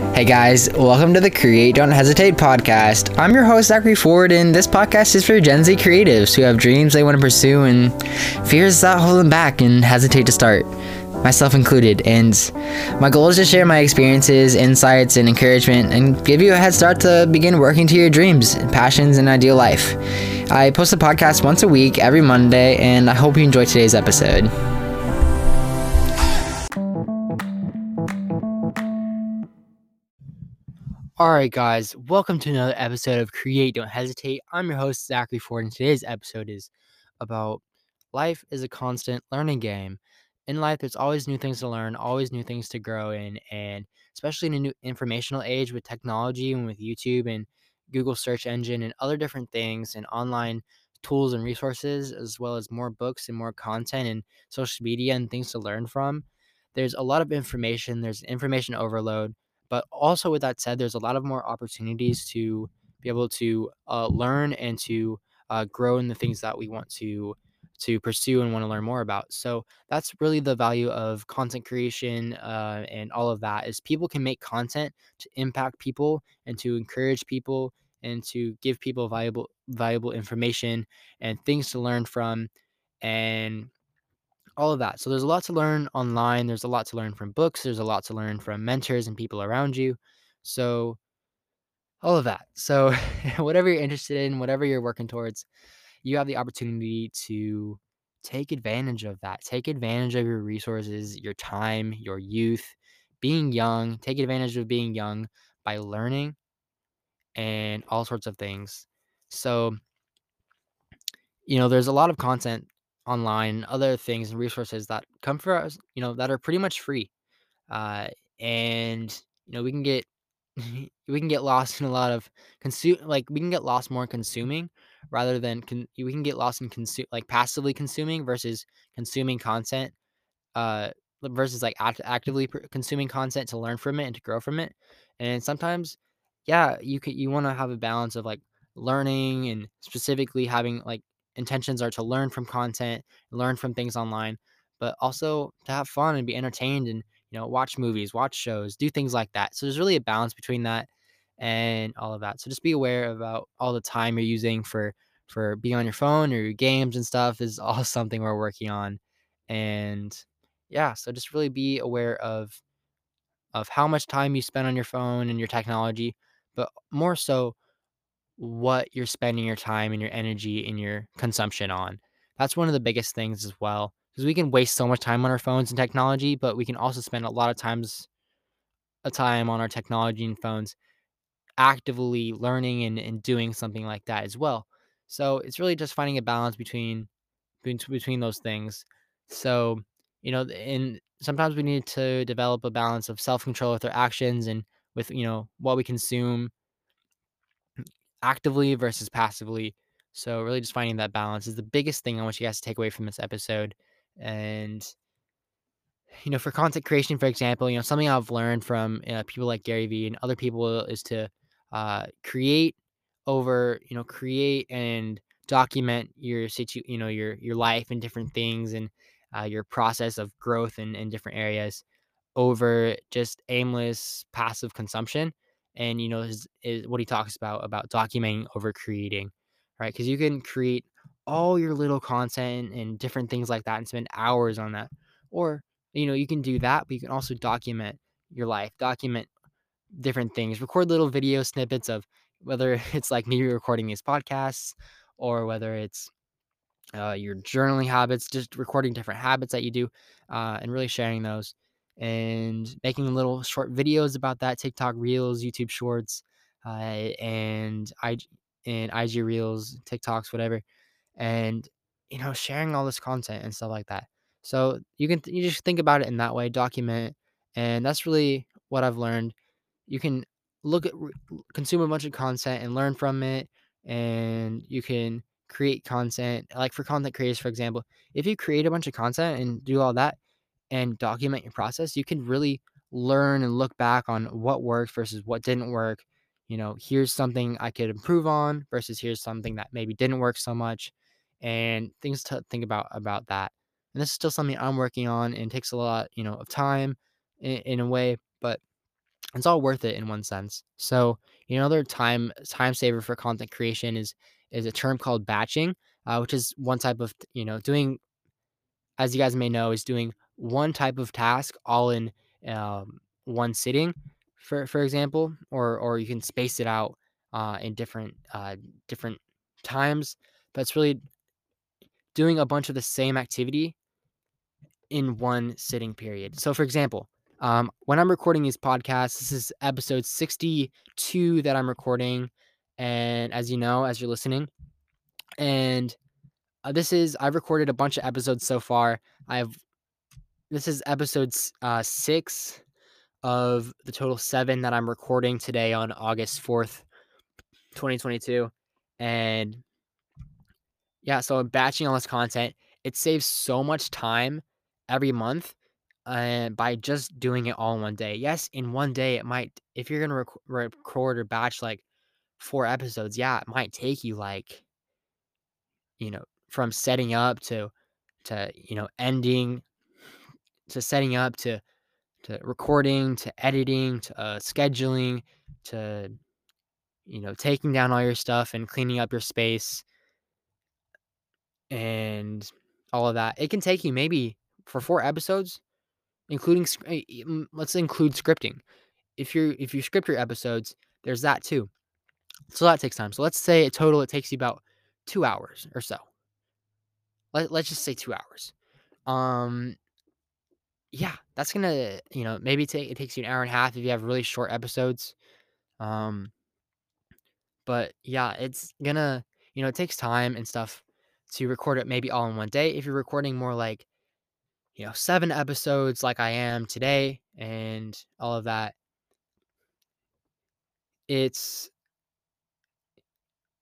Hey guys, welcome to the Create Don't Hesitate podcast. I'm your host, Zackary Ford, and this podcast is for Gen Z creatives who have dreams they want to pursue and fears that hold them back and hesitate to start, myself included. And my goal is to share my experiences, insights, and encouragement and give you a head start to begin working to your dreams, passions, and ideal life. I post a podcast once a week every Monday, and I hope you enjoy today's episode. All right, guys, welcome to another episode of Create Don't Hesitate. I'm your host, Zackary Ford, and today's episode is about life is a constant learning game. In life, there's always new things to learn, always new things to grow in, and especially in a new informational age with technology and with YouTube and Google search engine and other different things and online tools and resources, as well as more books and more content and social media and things to learn from. There's a lot of information, there's information overload but also, with that said, there's a lot of more opportunities to be able to uh, learn and to uh, grow in the things that we want to to pursue and want to learn more about. So that's really the value of content creation uh, and all of that is people can make content to impact people and to encourage people and to give people valuable valuable information and things to learn from and all of that. So there's a lot to learn online. There's a lot to learn from books. There's a lot to learn from mentors and people around you. So all of that. So whatever you're interested in, whatever you're working towards, you have the opportunity to take advantage of that. Take advantage of your resources, your time, your youth, being young. Take advantage of being young by learning and all sorts of things. So, you know, there's a lot of content online, other things and resources that come for us, you know, that are pretty much free. Uh, and you know, we can get we can get lost in a lot of consume like we can get lost more consuming rather than con- we can get lost in consume like passively consuming versus consuming content uh versus like act- actively pr- consuming content to learn from it and to grow from it and sometimes yeah you could you want to have a balance of like learning and specifically having like intentions are to learn from content learn from things online but also to have fun and be entertained and you know watch movies watch shows do things like that. So there's really a balance between that and all of that. So just be aware about all the time you're using for for being on your phone or your games and stuff is all something we're working on. And yeah so just really be aware of of how much time you spend on your phone and your technology but more so what you're spending your time and your energy and your consumption on that's one of the biggest things as well because we can waste so much time on our phones and technology but we can also spend a lot of times a time on our technology and phones actively learning and, and doing something like that as well so it's really just finding a balance between between between those things. So, you know, and sometimes we need to develop a balance of self-control with our actions and with, you know, what we consume actively versus passively. So, really just finding that balance is the biggest thing I want you guys to take away from this episode. And you know, for content creation, for example, you know, something I've learned from uh, people like Gary Vee and other people is to uh, create over, you know, create and document your situ, you know, your your life and different things and uh, your process of growth in, in different areas over just aimless passive consumption. And you know, is, is what he talks about about documenting over creating, right? Because you can create all your little content and different things like that and spend hours on that, or you know, you can do that, but you can also document your life, document different things, record little video snippets of whether it's like me recording these podcasts or whether it's uh, your journaling habits, just recording different habits that you do uh, and really sharing those and making little short videos about that TikTok Reels, YouTube Shorts, uh, and I and IG Reels, TikToks, whatever, and you know sharing all this content and stuff like that. So you can you just think about it in that way, document, and that's really what I've learned. You can look at consume a bunch of content and learn from it, and you can create content like for content creators, for example. If you create a bunch of content and do all that and document your process, you can really learn and look back on what worked versus what didn't work. You know, here's something I could improve on versus here's something that maybe didn't work so much and things to think about about that. And this is still something I'm working on and takes a lot, you know, of time in, in a way, but it's all worth it in one sense. So, you know, another time time saver for content creation is is a term called batching, uh, which is one type of you know doing, as you guys may know, is doing one type of task all in um, one sitting, for for example, or or you can space it out uh, in different uh, different times. But it's really doing a bunch of the same activity in one sitting period. So, for example, um, when I'm recording these podcasts, this is episode 62 that I'm recording. And as you know, as you're listening, and uh, this is, I've recorded a bunch of episodes so far. I've, this is episode uh, six of the total seven that I'm recording today on August 4th, 2022. And yeah, so I'm batching all this content. It saves so much time every month uh, by just doing it all in one day. Yes, in one day, it might, if you're going to rec- record or batch like four episodes, yeah, it might take you like, you know, from setting up to, to, you know, ending, to setting up to, to recording, to editing, to uh, scheduling, to, you know, taking down all your stuff and cleaning up your space and all of that. It can take you maybe for four episodes, including eh, let's include scripting. If you if you script your episodes, there's that too. So that takes time. So let's say a total it takes you about two hours or so. Let, let's just say two hours. Um yeah, that's gonna, you know, maybe take it takes you an hour and a half if you have really short episodes. Um but yeah, it's gonna, you know, it takes time and stuff to record it maybe all in one day. If you're recording more like you know, seven episodes like I am today and all of that. It's,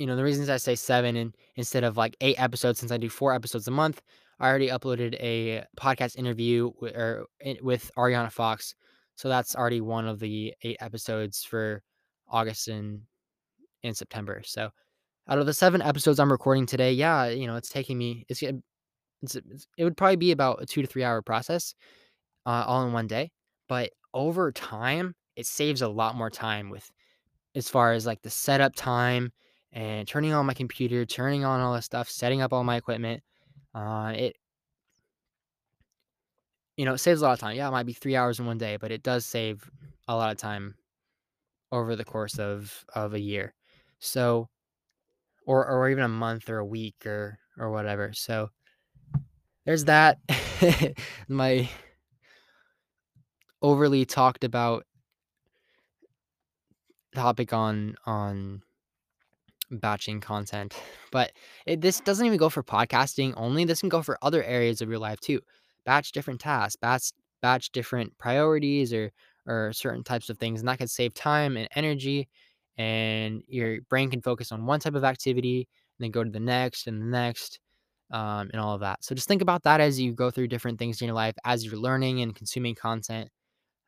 you know, the reasons I say seven and instead of like eight episodes, since I do four episodes a month, I already uploaded a podcast interview with, or, with Ariana Fox. So that's already one of the eight episodes for August and, and September. So out of the seven episodes I'm recording today, yeah, you know, it's taking me, it's, it's, it would probably be about a two to three hour process uh, all in one day. But over time, it saves a lot more time with as far as like the setup time and turning on my computer, turning on all this stuff, setting up all my equipment. Uh, it you know, it saves a lot of time. Yeah, it might be three hours in one day, but it does save a lot of time over the course of of a year. So or or even a month or a week or or whatever. So there's that. my overly talked about topic on on batching content but it, this doesn't even go for podcasting only this can go for other areas of your life too batch different tasks batch batch different priorities or or certain types of things and that could save time and energy and your brain can focus on one type of activity and then go to the next and the next um, and all of that so just think about that as you go through different things in your life as you're learning and consuming content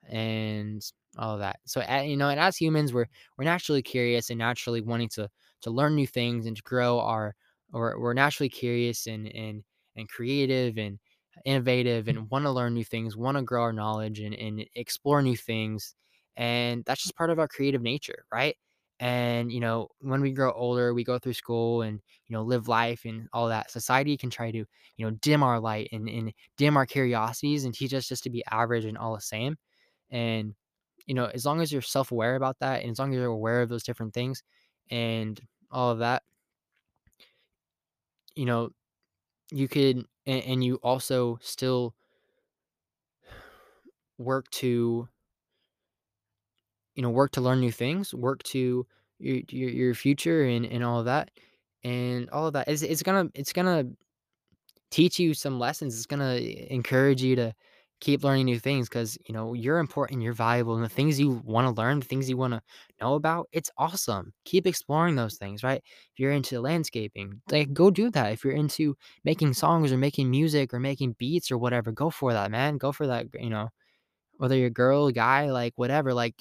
and all of that. So, you know, and as humans, we're we're naturally curious and naturally wanting to to learn new things and to grow our, or we're naturally curious and and and creative and innovative and want to learn new things, want to grow our knowledge and and explore new things, and that's just part of our creative nature, right? And you know, when we grow older, we go through school and you know live life and all that. Society can try to you know dim our light and and dim our curiosities and teach us just to be average and all the same and, you know, as long as you're self aware about that and as long as you're aware of those different things and all of that, you know, you could, and, and you also still work to, you know, work to learn new things, work to your, your, your future and, and all of that. And all of that is it's gonna it's gonna teach you some lessons. It's gonna encourage you to keep learning new things because you know you're important you're valuable and the things you want to learn the things you want to know about it's awesome keep exploring those things right? If you're into landscaping like go do that if you're into making songs or making music or making beats or whatever go for that man go for that you know whether you're a girl guy like whatever like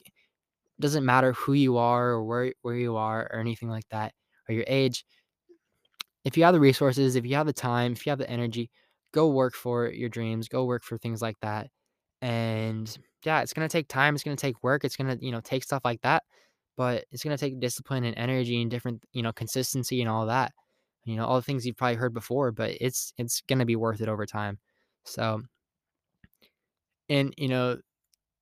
doesn't matter who you are or where, where you are or anything like that or your age if you have the resources if you have the time if you have the energy go work for your dreams, go work for things like that. And yeah, it's gonna take time, it's gonna take work, it's gonna, you know, take stuff like that, but it's gonna take discipline and energy and different, you know, consistency and all that. You know, all the things you've probably heard before, but it's it's gonna be worth it over time. So and, you know,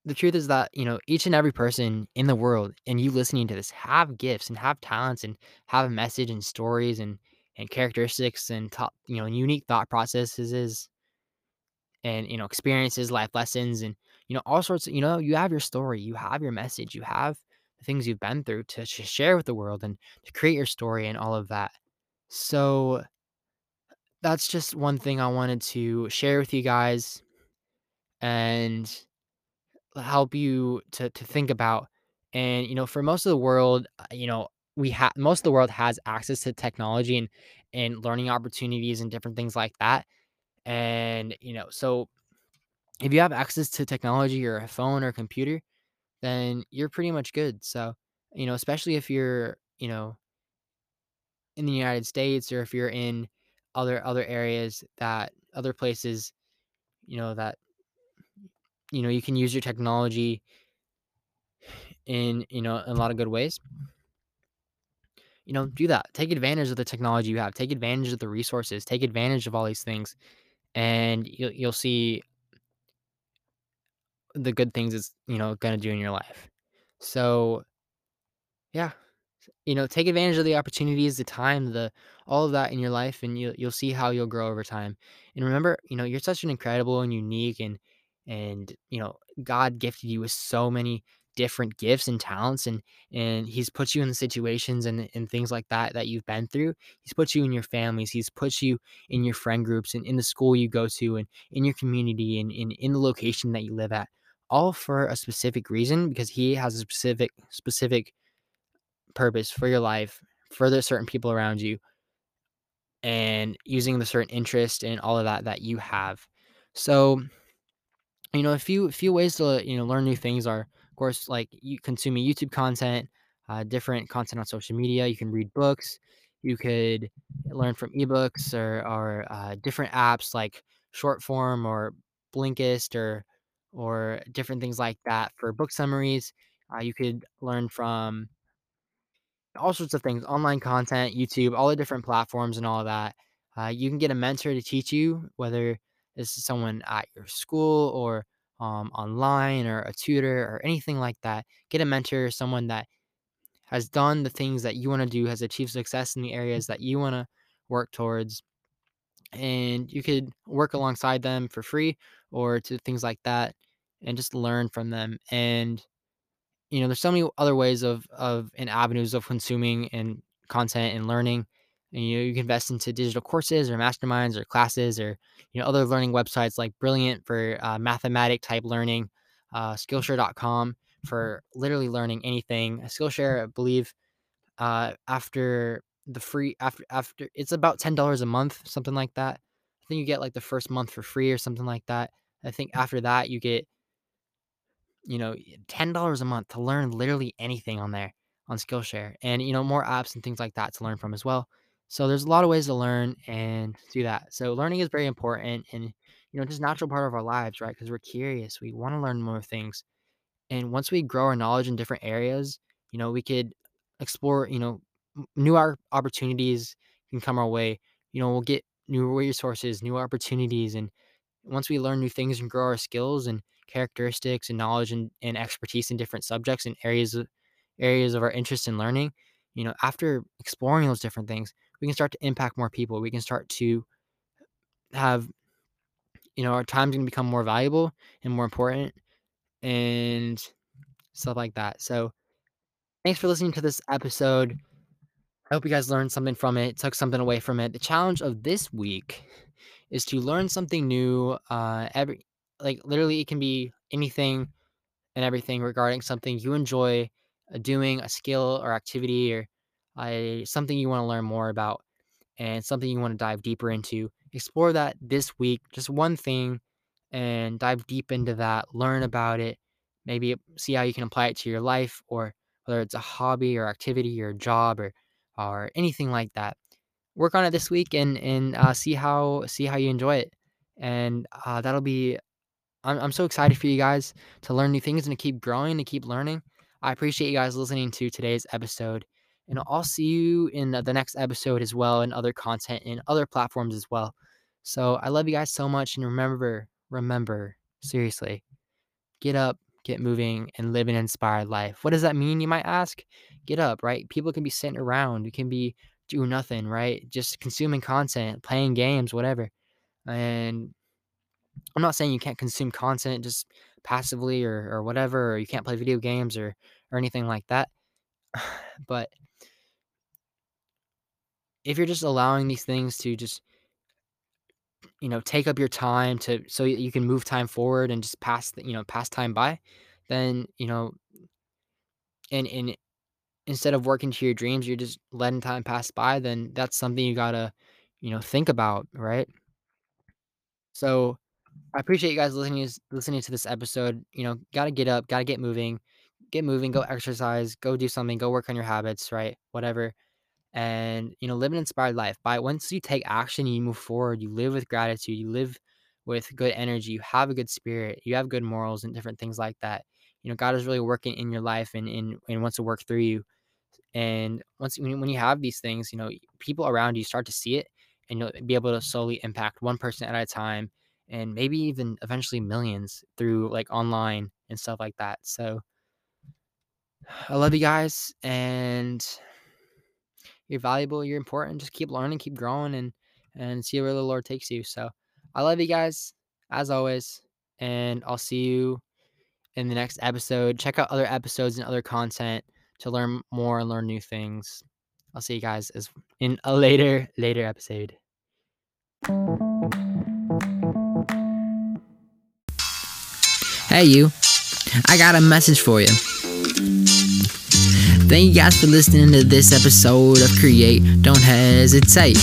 the truth is that, you know, each and every person in the world and you listening to this have gifts and have talents and have a message and stories and and characteristics and top, you know, unique thought processes and you know experiences life lessons and you know all sorts of you know you have your story you have your message you have the things you've been through to, to share with the world and to create your story and all of that. So that's just one thing i wanted to share with you guys and help you to to think about. And you know for most of the world uh, you know we have most of the world has access to technology and and learning opportunities and different things like that and you know so if you have access to technology or a phone or computer, then you're pretty much good. So, you know, especially if you're, you know, in the United States or if you're in other other areas that other places, you know, that you know, you can use your technology in, you know, in a lot of good ways. You know, do that. Take advantage of the technology you have. Take advantage of the resources. Take advantage of all these things and you'll you'll see the good things it's, you know, to do in your life. So, yeah, You know, take advantage of the opportunities, the time, the all of that in your life, and you'll you'll see how you'll grow over time. And remember, you know, you're such an incredible and unique and and you know, God gifted you with so many different gifts and talents and and he's put you in the situations and and things like that that you've been through. He's put you in your families, he's put you in your friend groups and in the school you go to and in your community and in, in the location that you live at. All for a specific reason because he has a specific specific purpose for your life, for the certain people around you, and using the certain interest and all of that that you have. So, you know, a few few ways to you know learn new things are, course, like you consuming YouTube content, uh, different content on social media. You can read books. You could learn from ebooks or or uh, different apps like Shortform or Blinkist or or different things like that for book summaries. Uh, you could learn from all sorts of things, online content, YouTube, all the different platforms and all that. Uh, you can get a mentor to teach you, whether this is someone at your school or um, online or a tutor or anything like that. Get a mentor, someone that has done the things that you want to do, has achieved success in the areas that you want to work towards. And you could work alongside them for free or to things like that and just learn from them. And you know, there's so many other ways of of and avenues of consuming and content and learning. And you know, you can invest into digital courses or masterminds or classes or you know other learning websites like Brilliant for uh, mathematic type learning, uh, Skillshare.com for literally learning anything. Skillshare, I believe, uh, after the free after after it's about ten dollars a month, something like that. I think you get like the first month for free or something like that. I think after that you get you know, $10 a month to learn literally anything on there on Skillshare and, you know, more apps and things like that to learn from as well. So there's a lot of ways to learn and do that. So learning is very important and, you know, just natural part of our lives, right? Because we're curious. We want to learn more things. And once we grow our knowledge in different areas, you know, we could explore, you know, new opportunities can come our way. You know, we'll get new resources, new opportunities, and once we learn new things and grow our skills and characteristics and knowledge and, and expertise in different subjects and areas areas of our interest in learning, you know, after exploring those different things, we can start to impact more people. We can start to have, you know, our time's gonna become more valuable and more important and stuff like that. So thanks for listening to this episode. I hope you guys learned something from it, took something away from it. The challenge of this week is to learn something new. Uh, every like literally, it can be anything and everything regarding something you enjoy uh, doing, a skill or activity, or uh, something you want to learn more about, and something you want to dive deeper into. Explore that this week, just one thing, and dive deep into that. Learn about it. Maybe see how you can apply it to your life, or whether it's a hobby or activity or job or or anything like that work on it this week and and uh, see how see how you enjoy it, and uh, that'll be I'm, I'm so excited for you guys to learn new things and to keep growing, and to keep learning. I appreciate you guys listening to today's episode. And I'll see you in uh, the next episode as well and other content in other platforms as well. So I love you guys so much. And remember, remember, seriously, get up, get moving, and live an inspired life. What does that mean, you might ask? Get up, right? People can be sitting around, you can be doing nothing, right? Just consuming content, playing games, whatever. And I'm not saying you can't consume content just passively or, or whatever, or you can't play video games or or anything like that. but if you're just allowing these things to just you know take up your time to so you can move time forward and just pass you know pass time by then you know and and instead of working to your dreams you're just letting time pass by then that's something you gotta you know think about right so I appreciate you guys listening listening to this episode. You know, gotta get up, gotta get moving, get moving, go exercise, go do something, go work on your habits, right? Whatever. And you know, live an inspired life. By once you take action, you move forward, you live with gratitude, you live with good energy, you have a good spirit, you have good morals and different things like that. You know, God is really working in your life and and, and wants to work through you. And once when, you have these things, you know, people around you start to see it and you'll be able to slowly impact one person at a time and maybe even eventually millions through like online and stuff like that. So I love you guys and you're valuable, you're important. Just keep learning, keep growing and and see where the Lord takes you. So I love you guys as always and I'll see you in the next episode. Check out other episodes and other content to learn more and learn new things. I'll see you guys as in a later later episode. Hey, you. I got a message for you. Thank you guys for listening to this episode of Create Don't Hesitate.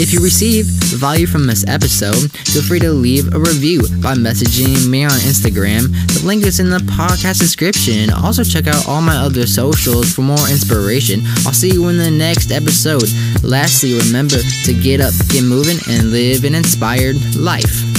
If you receive value from this episode, feel free to leave a review by messaging me on Instagram. The link is in the podcast description. Also, check out all my other socials for more inspiration. I'll see you in the next episode. Lastly, remember to get up, get moving, and live an inspired life.